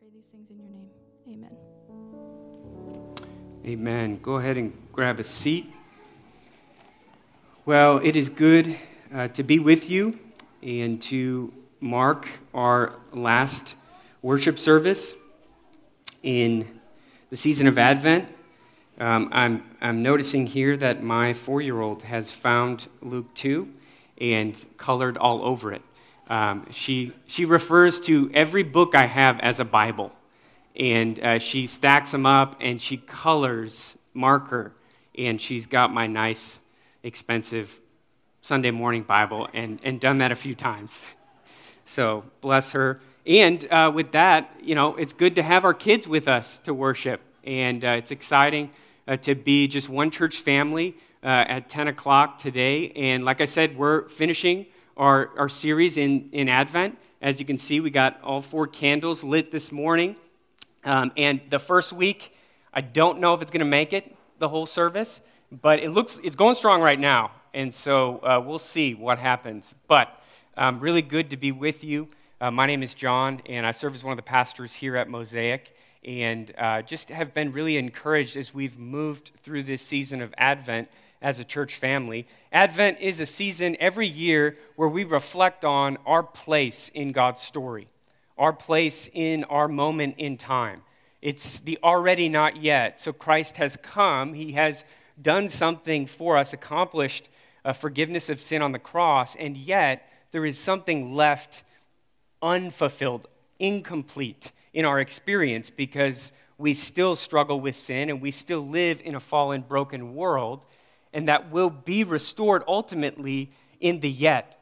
pray these things in your name. Amen. Amen. Go ahead and grab a seat. Well, it is good uh, to be with you and to mark our last worship service in the season of Advent. Um, I'm, I'm noticing here that my four year old has found Luke 2 and colored all over it. Um, she, she refers to every book I have as a Bible. And uh, she stacks them up and she colors marker. And she's got my nice, expensive Sunday morning Bible and, and done that a few times. So bless her. And uh, with that, you know, it's good to have our kids with us to worship. And uh, it's exciting uh, to be just one church family uh, at 10 o'clock today. And like I said, we're finishing our, our series in, in Advent. As you can see, we got all four candles lit this morning. Um, and the first week, I don't know if it's going to make it the whole service, but it looks it's going strong right now. And so uh, we'll see what happens. But um, really good to be with you. Uh, my name is John, and I serve as one of the pastors here at Mosaic. And uh, just have been really encouraged as we've moved through this season of Advent as a church family. Advent is a season every year where we reflect on our place in God's story, our place in our moment in time. It's the already not yet. So Christ has come, He has done something for us, accomplished a forgiveness of sin on the cross, and yet there is something left unfulfilled, incomplete in our experience because we still struggle with sin and we still live in a fallen, broken world and that will be restored ultimately in the yet.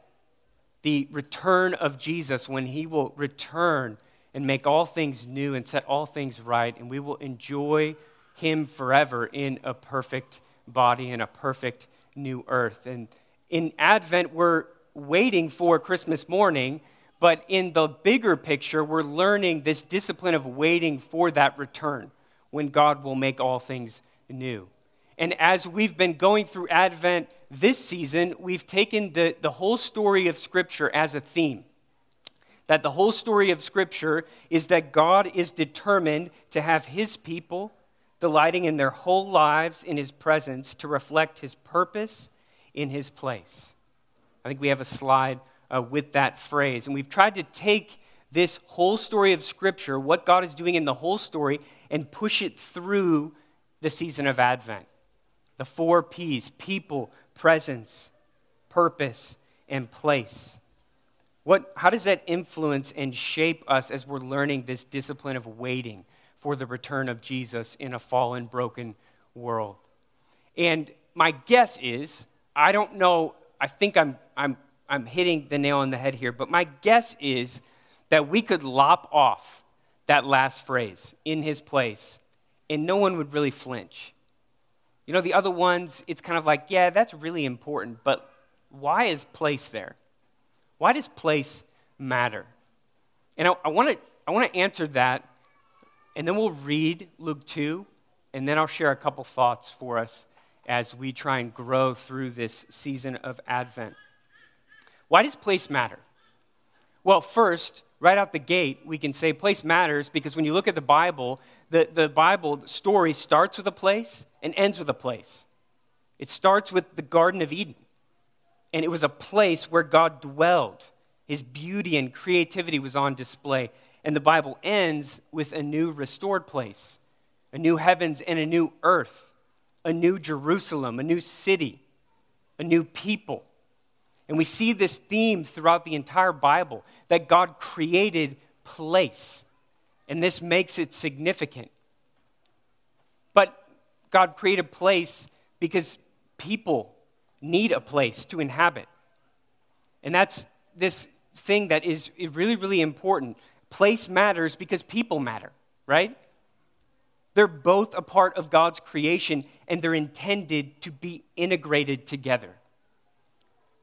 The return of Jesus, when he will return and make all things new and set all things right, and we will enjoy him forever in a perfect body and a perfect new earth. And in Advent, we're waiting for Christmas morning, but in the bigger picture, we're learning this discipline of waiting for that return when God will make all things new. And as we've been going through Advent this season, we've taken the, the whole story of Scripture as a theme. That the whole story of Scripture is that God is determined to have His people delighting in their whole lives in His presence to reflect His purpose in His place. I think we have a slide uh, with that phrase. And we've tried to take this whole story of Scripture, what God is doing in the whole story, and push it through the season of Advent. The four P's people, presence, purpose, and place. What, how does that influence and shape us as we're learning this discipline of waiting for the return of Jesus in a fallen, broken world? And my guess is, I don't know, I think I'm, I'm, I'm hitting the nail on the head here, but my guess is that we could lop off that last phrase, in his place, and no one would really flinch. You know, the other ones, it's kind of like, yeah, that's really important, but why is place there? Why does place matter? And I, want to I want to answer that, and then we'll read Luke 2, and then I'll share a couple thoughts for us as we try and grow through this season of Advent. Why does place matter? Well, first, right out the gate, we can say place matters because when you look at the Bible, the, the Bible story starts with a place and ends with a place. It starts with the Garden of Eden, and it was a place where God dwelled. His beauty and creativity was on display. And the Bible ends with a new restored place, a new heavens and a new earth, a new Jerusalem, a new city, a new people. And we see this theme throughout the entire Bible that God created place. And this makes it significant. God created place because people need a place to inhabit. And that's this thing that is really, really important. Place matters because people matter, right? They're both a part of God's creation and they're intended to be integrated together.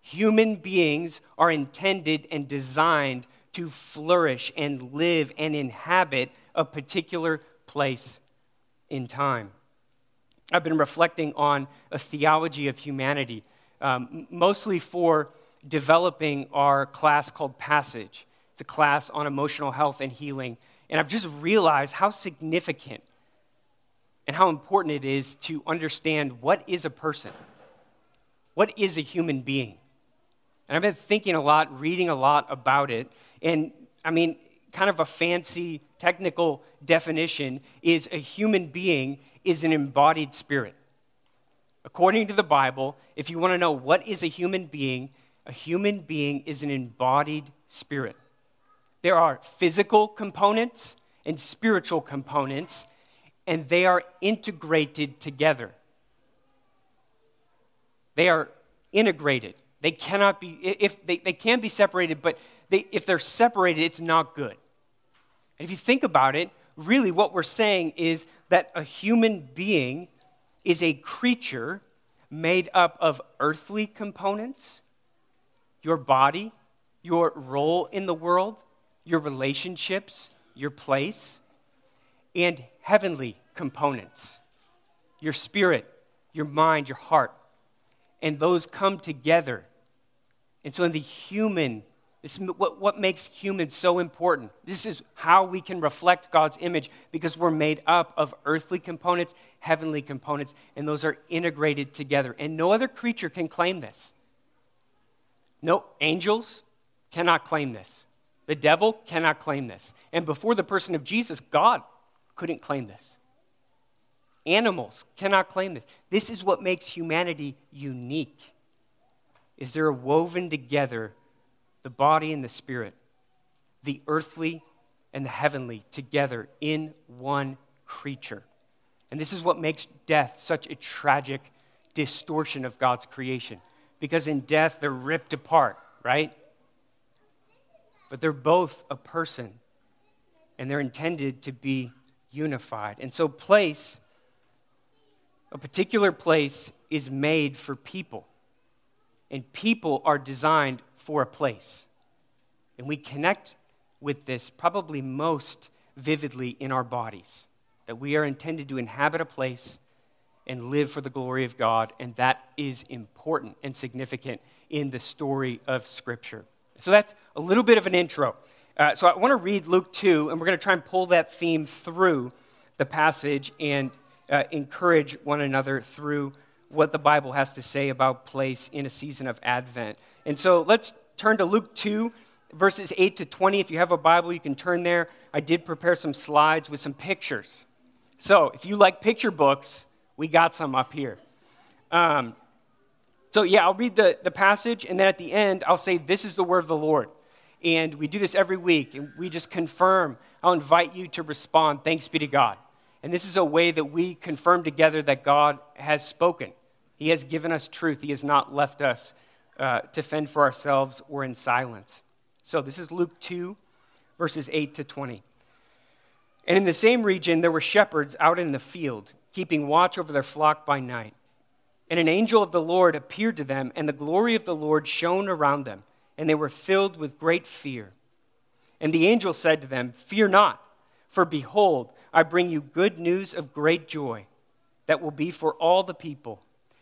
Human beings are intended and designed to flourish and live and inhabit a particular place in time. I've been reflecting on a theology of humanity, um, mostly for developing our class called Passage. It's a class on emotional health and healing. And I've just realized how significant and how important it is to understand what is a person? What is a human being? And I've been thinking a lot, reading a lot about it. And I mean, kind of a fancy technical definition is a human being is an embodied spirit. According to the Bible, if you want to know what is a human being, a human being is an embodied spirit. There are physical components and spiritual components, and they are integrated together. They are integrated. They cannot be, if they, they can be separated, but they, if they're separated, it's not good. And if you think about it, really what we're saying is that a human being is a creature made up of earthly components, your body, your role in the world, your relationships, your place, and heavenly components, your spirit, your mind, your heart. And those come together. And so, in the human, this is what, what makes humans so important. This is how we can reflect God's image because we're made up of earthly components, heavenly components, and those are integrated together. And no other creature can claim this. No, angels cannot claim this. The devil cannot claim this. And before the person of Jesus, God couldn't claim this. Animals cannot claim this. This is what makes humanity unique. Is there woven together the body and the spirit, the earthly and the heavenly together in one creature. And this is what makes death such a tragic distortion of God's creation. Because in death, they're ripped apart, right? But they're both a person, and they're intended to be unified. And so, place, a particular place, is made for people. And people are designed for a place. And we connect with this probably most vividly in our bodies that we are intended to inhabit a place and live for the glory of God, and that is important and significant in the story of Scripture. So that's a little bit of an intro. Uh, so I want to read Luke 2, and we're going to try and pull that theme through the passage and uh, encourage one another through what the Bible has to say about place in a season of Advent. And so let's turn to Luke 2, verses 8 to 20. If you have a Bible, you can turn there. I did prepare some slides with some pictures. So if you like picture books, we got some up here. Um, so, yeah, I'll read the, the passage, and then at the end, I'll say, This is the word of the Lord. And we do this every week, and we just confirm. I'll invite you to respond, Thanks be to God. And this is a way that we confirm together that God has spoken. He has given us truth, He has not left us uh, to fend for ourselves or in silence. So this is Luke 2, verses 8 to 20. And in the same region, there were shepherds out in the field, keeping watch over their flock by night. And an angel of the Lord appeared to them, and the glory of the Lord shone around them, and they were filled with great fear. And the angel said to them, Fear not, for behold, I bring you good news of great joy that will be for all the people.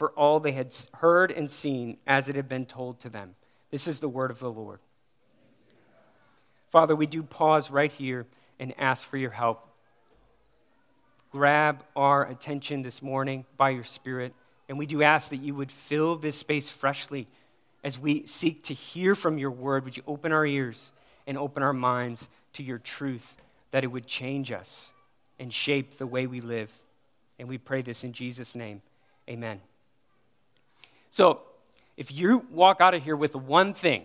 for all they had heard and seen as it had been told to them. This is the word of the Lord. Father, we do pause right here and ask for your help. Grab our attention this morning by your Spirit, and we do ask that you would fill this space freshly as we seek to hear from your word. Would you open our ears and open our minds to your truth, that it would change us and shape the way we live? And we pray this in Jesus' name. Amen. So, if you walk out of here with one thing,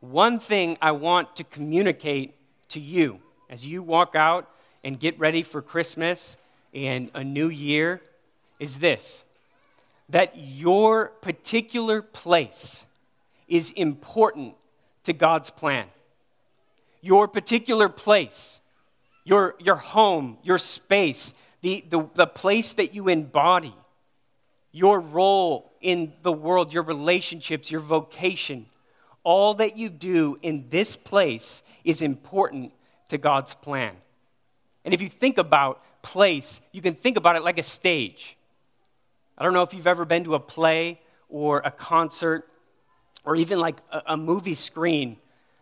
one thing I want to communicate to you as you walk out and get ready for Christmas and a new year is this that your particular place is important to God's plan. Your particular place, your, your home, your space, the, the, the place that you embody, your role in the world, your relationships, your vocation, all that you do in this place is important to God's plan. And if you think about place, you can think about it like a stage. I don't know if you've ever been to a play or a concert or even like a, movie screen.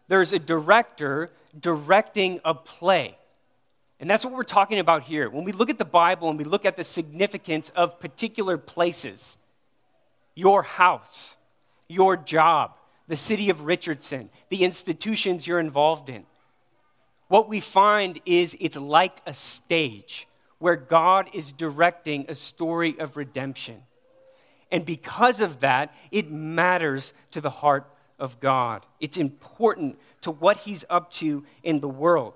There's a director directing a play. And that's what we're talking about here. When we look at the Bible and we look at the significance of particular places, your house, your job, the city of Richardson, the institutions you're involved in, what we find is it's like a stage where God is directing a story of redemption. And because of that, it matters to the heart of God. It's important to what He's up to in the world.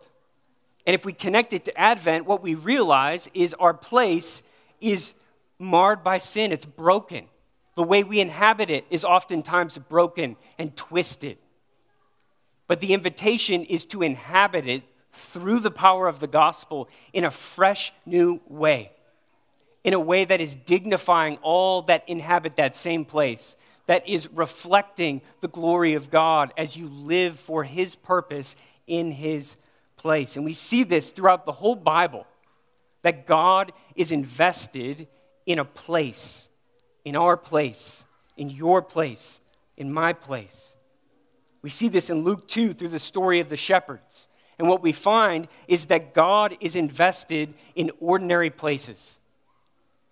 And if we connect it to Advent, what we realize is our place is marred by sin, it's broken. The way we inhabit it is oftentimes broken and twisted. But the invitation is to inhabit it through the power of the gospel in a fresh new way, in a way that is dignifying all that inhabit that same place, that is reflecting the glory of God as you live for his purpose in his place. And we see this throughout the whole Bible that God is invested in a place, in our place, in your place, in my place. We see this in Luke 2 through the story of the shepherds. And what we find is that God is invested in ordinary places.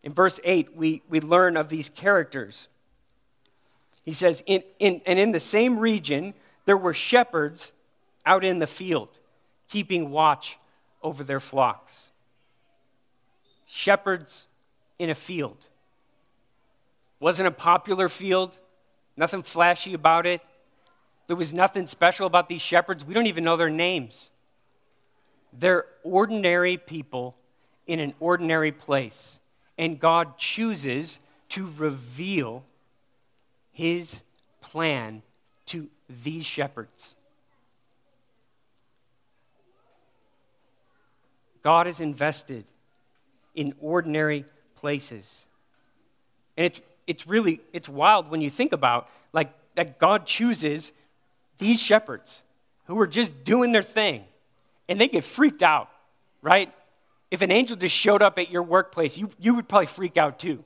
In verse 8, we, we learn of these characters. He says, in, in, And in the same region, there were shepherds out in the field, keeping watch over their flocks. Shepherds in a field. Wasn't a popular field, nothing flashy about it. There was nothing special about these shepherds. We don't even know their names. They're ordinary people in an ordinary place. And God chooses to reveal his plan to these shepherds. God is invested in ordinary places. And it's, it's really, it's wild when you think about like that God chooses these shepherds who are just doing their thing and they get freaked out, right? If an angel just showed up at your workplace, you, you would probably freak out too.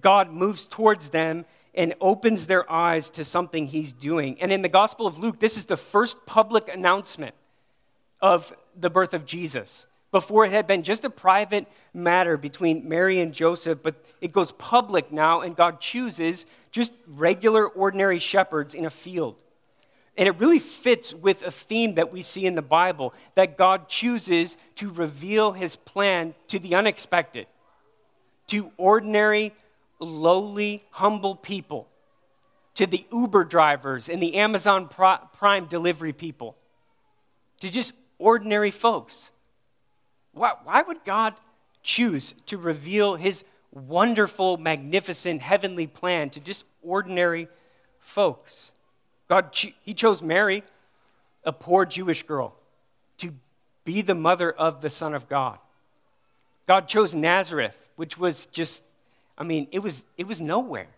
God moves towards them and opens their eyes to something he's doing. And in the Gospel of Luke, this is the first public announcement of the birth of Jesus. Before it had been just a private matter between Mary and Joseph, but it goes public now, and God chooses just regular, ordinary shepherds in a field. And it really fits with a theme that we see in the Bible that God chooses to reveal his plan to the unexpected, to ordinary, lowly, humble people, to the Uber drivers and the Amazon Prime delivery people, to just ordinary folks. Why, why would God choose to reveal his wonderful, magnificent, heavenly plan to just ordinary folks? God, He chose Mary, a poor Jewish girl, to be the mother of the Son of God. God chose Nazareth, which was just, I mean, it was, it was nowhere.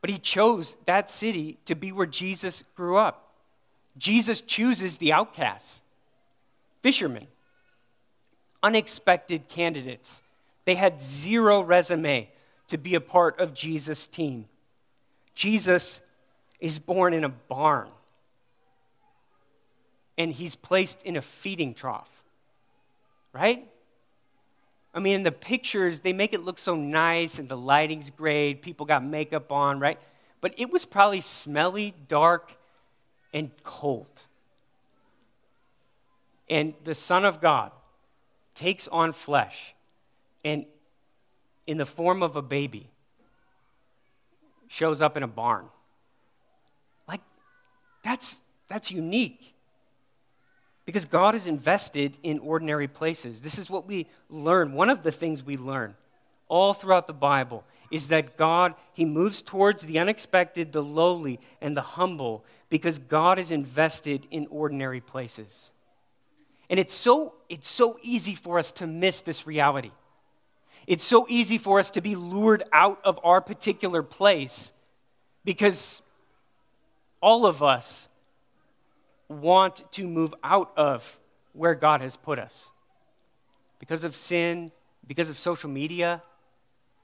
But He chose that city to be where Jesus grew up. Jesus chooses the outcasts, fishermen, unexpected candidates. They had zero resume to be a part of Jesus' team. Jesus is born in a barn and he's placed in a feeding trough. Right? I mean, the pictures, they make it look so nice and the lighting's great. People got makeup on, right? But it was probably smelly, dark, and cold. And the Son of God takes on flesh and in the form of a baby shows up in a barn. Like, that's, that's unique. Because God is invested in ordinary places. This is what we learn. One of the things we learn all throughout the Bible is that God, He moves towards the unexpected, the lowly, and the humble because God is invested in ordinary places. And it's so, it's so easy for us to miss this reality. It's so easy for us to be lured out of our particular place because all of us want to move out of where God has put us. Because of sin, because of social media,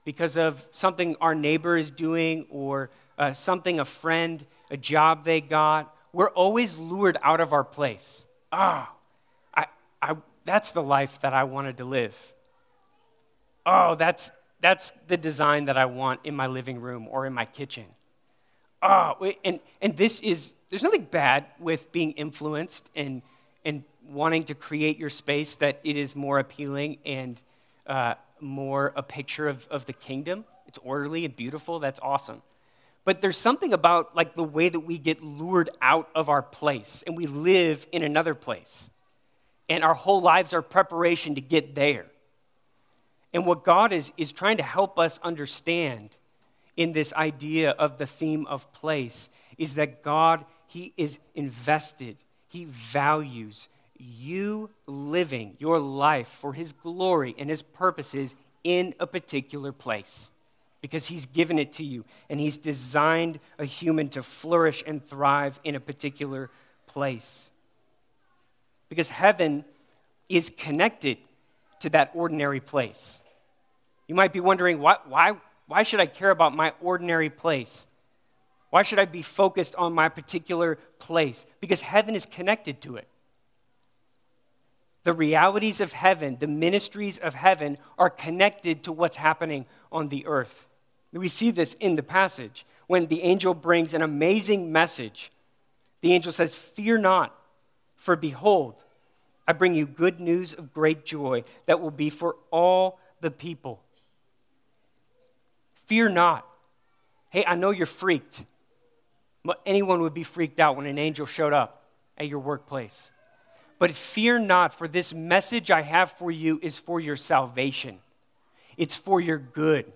because of something our neighbor is doing or uh, something a friend, a job they got. We're always lured out of our place. Ah, oh, I, I, that's the life that I wanted to live. Oh, that's, that's the design that I want in my living room or in my kitchen. Oh, and, and this is, there's nothing bad with being influenced and, and wanting to create your space that it is more appealing and uh, more a picture of, of the kingdom. It's orderly and beautiful. That's awesome. But there's something about like the way that we get lured out of our place and we live in another place. And our whole lives are preparation to get there. And what God is, is trying to help us understand in this idea of the theme of place is that God, He is invested, He values you living your life for His glory and His purposes in a particular place because He's given it to you and He's designed a human to flourish and thrive in a particular place. Because heaven is connected to that ordinary place. You might be wondering, why, why, why should I care about my ordinary place? Why should I be focused on my particular place? Because heaven is connected to it. The realities of heaven, the ministries of heaven, are connected to what's happening on the earth. We see this in the passage when the angel brings an amazing message. The angel says, Fear not, for behold, I bring you good news of great joy that will be for all the people. Fear not. Hey, I know you're freaked. Anyone would be freaked out when an angel showed up at your workplace. But fear not, for this message I have for you is for your salvation, it's for your good.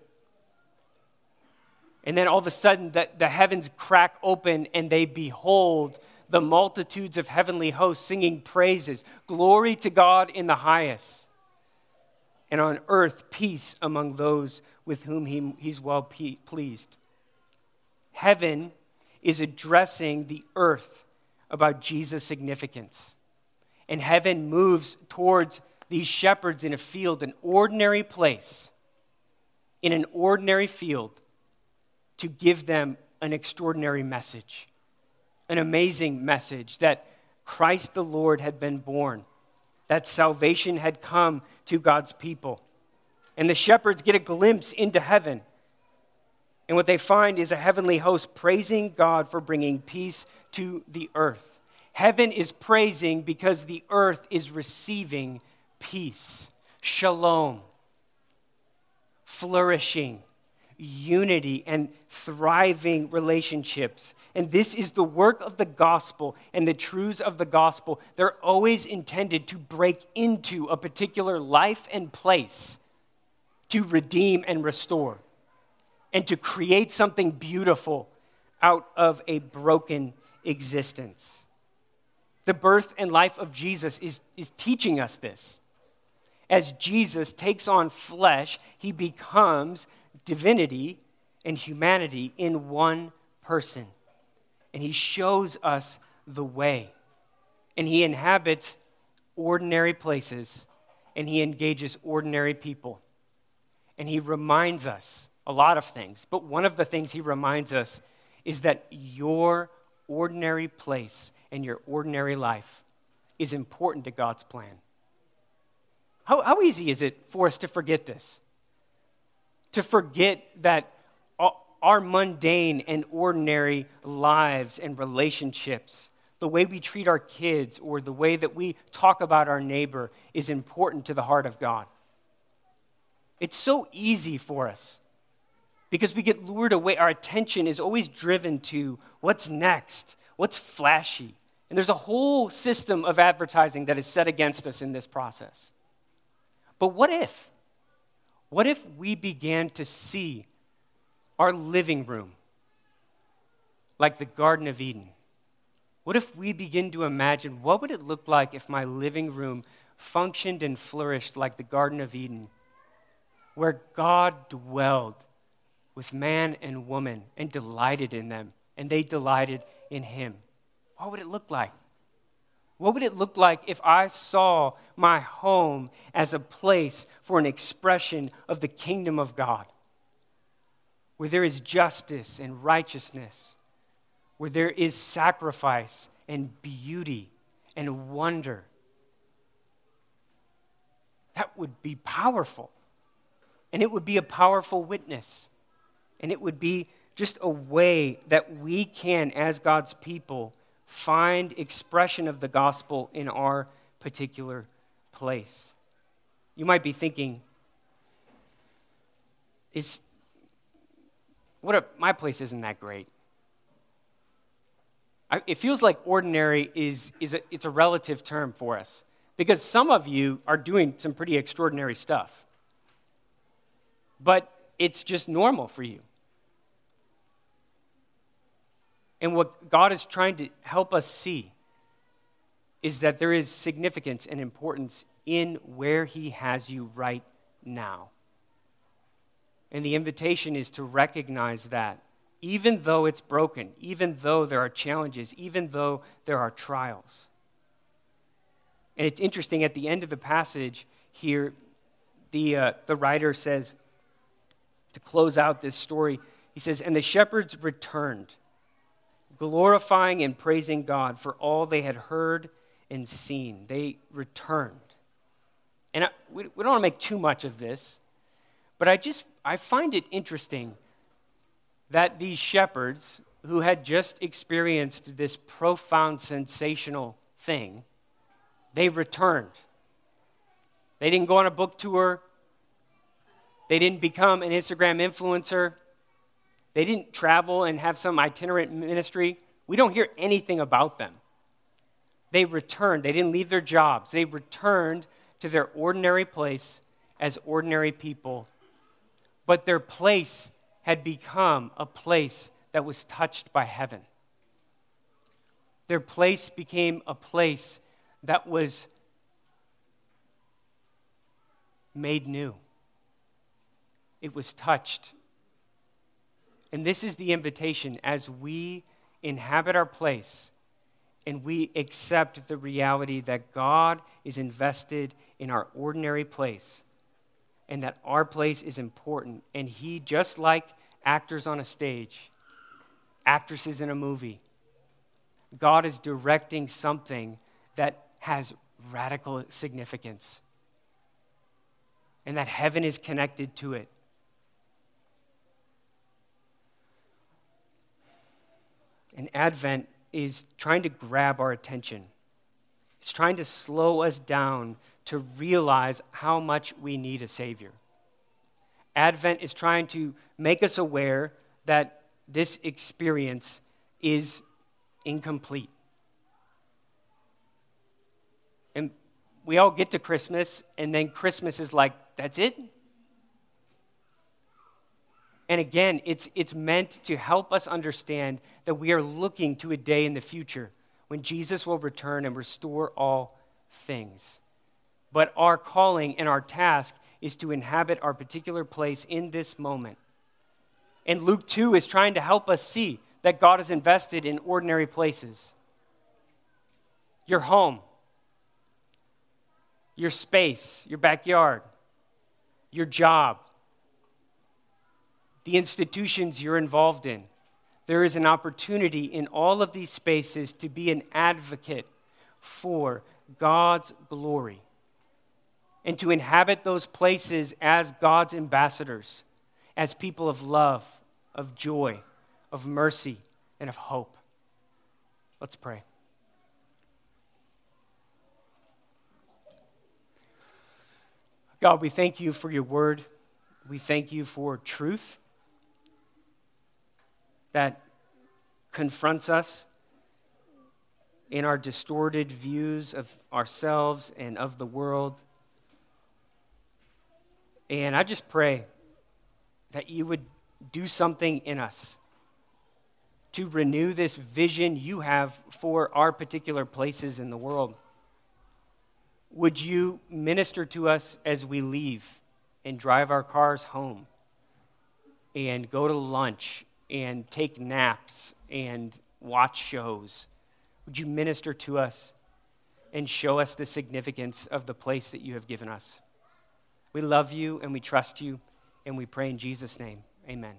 And then all of a sudden, the, the heavens crack open and they behold the multitudes of heavenly hosts singing praises. Glory to God in the highest. And on earth, peace among those with whom he, he's well pleased. Heaven is addressing the earth about Jesus' significance and heaven moves towards these shepherds in a field, an ordinary place, in an ordinary field, to give them an extraordinary message, an amazing message that Christ the Lord had been born, that salvation had come to God's people. And the shepherds get a glimpse into heaven. And what they find is a heavenly host praising God for bringing peace to the earth. Heaven is praising because the earth is receiving peace, shalom, flourishing, unity, and thriving relationships. And this is the work of the gospel and the truths of the gospel. They're always intended to break into a particular life and place to redeem and restore and to create something beautiful out of a broken existence. The birth and life of Jesus is, is teaching us this. As Jesus takes on flesh, he becomes divinity and humanity in one person. And he shows us the way. And he inhabits ordinary places and he engages ordinary people. And he reminds us a lot of things. But one of the things he reminds us is that your ordinary place and your ordinary life is important to God's plan. How, how easy is it for us to forget this? To forget that our mundane and ordinary lives and relationships, the way we treat our kids or the way that we talk about our neighbor, is important to the heart of God. It's so easy for us because we get lured away. Our attention is always driven to what's next, what's flashy. And there's a whole system of advertising that is set against us in this process. But what if? What if we began to see our living room like the Garden of Eden? What if we begin to imagine what would it look like if my living room functioned and flourished like the Garden of Eden, where God dwelled with man and woman and delighted in them, and they delighted in him? What would it look like? What would it look like if I saw my home as a place for an expression of the kingdom of God? Where there is justice and righteousness, where there is sacrifice and beauty and wonder. That would be powerful. And it would be a powerful witness. And it would be just a way that we can, as God's people, find expression of the gospel in our particular place. You might be thinking, is what a, my place isn't that great. I, it feels like ordinary is, is a, it's a relative term for us because some of you are doing some pretty extraordinary stuff. But it's just normal for you. And what God is trying to help us see is that there is significance and importance in where He has you right now. And the invitation is to recognize that, even though it's broken, even though there are challenges, even though there are trials. And it's interesting, at the end of the passage here, the, uh, the writer says, to close out this story, he says, And the shepherds returned glorifying and praising God for all they had heard and seen. They returned. And I, we, we don't want to make too much of this, but I just I find it interesting that these shepherds who had just experienced this profound sensational thing, they returned. They didn't go on a book tour. They didn't become an Instagram influencer. They didn't travel and have some itinerant ministry. We don't hear anything about them. They returned. They didn't leave their jobs. They returned to their ordinary place as ordinary people. But their place had become a place that was touched by heaven. Their place became a place that was made new. It was touched and this is the invitation as we inhabit our place and we accept the reality that God is invested in our ordinary place and that our place is important. And He, just like actors on a stage, actresses in a movie, God is directing something that has radical significance and that heaven is connected to it. And Advent is trying to grab our attention. It's trying to slow us down to realize how much we need a Savior. Advent is trying to make us aware that this experience is incomplete. And we all get to Christmas, and then Christmas is like, that's it? And again, it's, it's meant to help us understand that we are looking to a day in the future when Jesus will return and restore all things. But our calling and our task is to inhabit our particular place in this moment. And Luke 2 is trying to help us see that God is invested in ordinary places your home, your space, your backyard, your job, the institutions you're involved in. There is an opportunity in all of these spaces to be an advocate for God's glory and to inhabit those places as God's ambassadors, as people of love, of joy, of mercy, and of hope. Let's pray. God, we thank you for your word. We thank you for truth that confronts us in our distorted views of ourselves and of the world. And I just pray that you would do something in us to renew this vision you have for our particular places in the world. Would you minister to us as we leave and drive our cars home and go to lunch and take naps and watch shows? Would you minister to us and show us the significance of the place that you have given us? We love you and we trust you, and we pray in Jesus' name. Amen.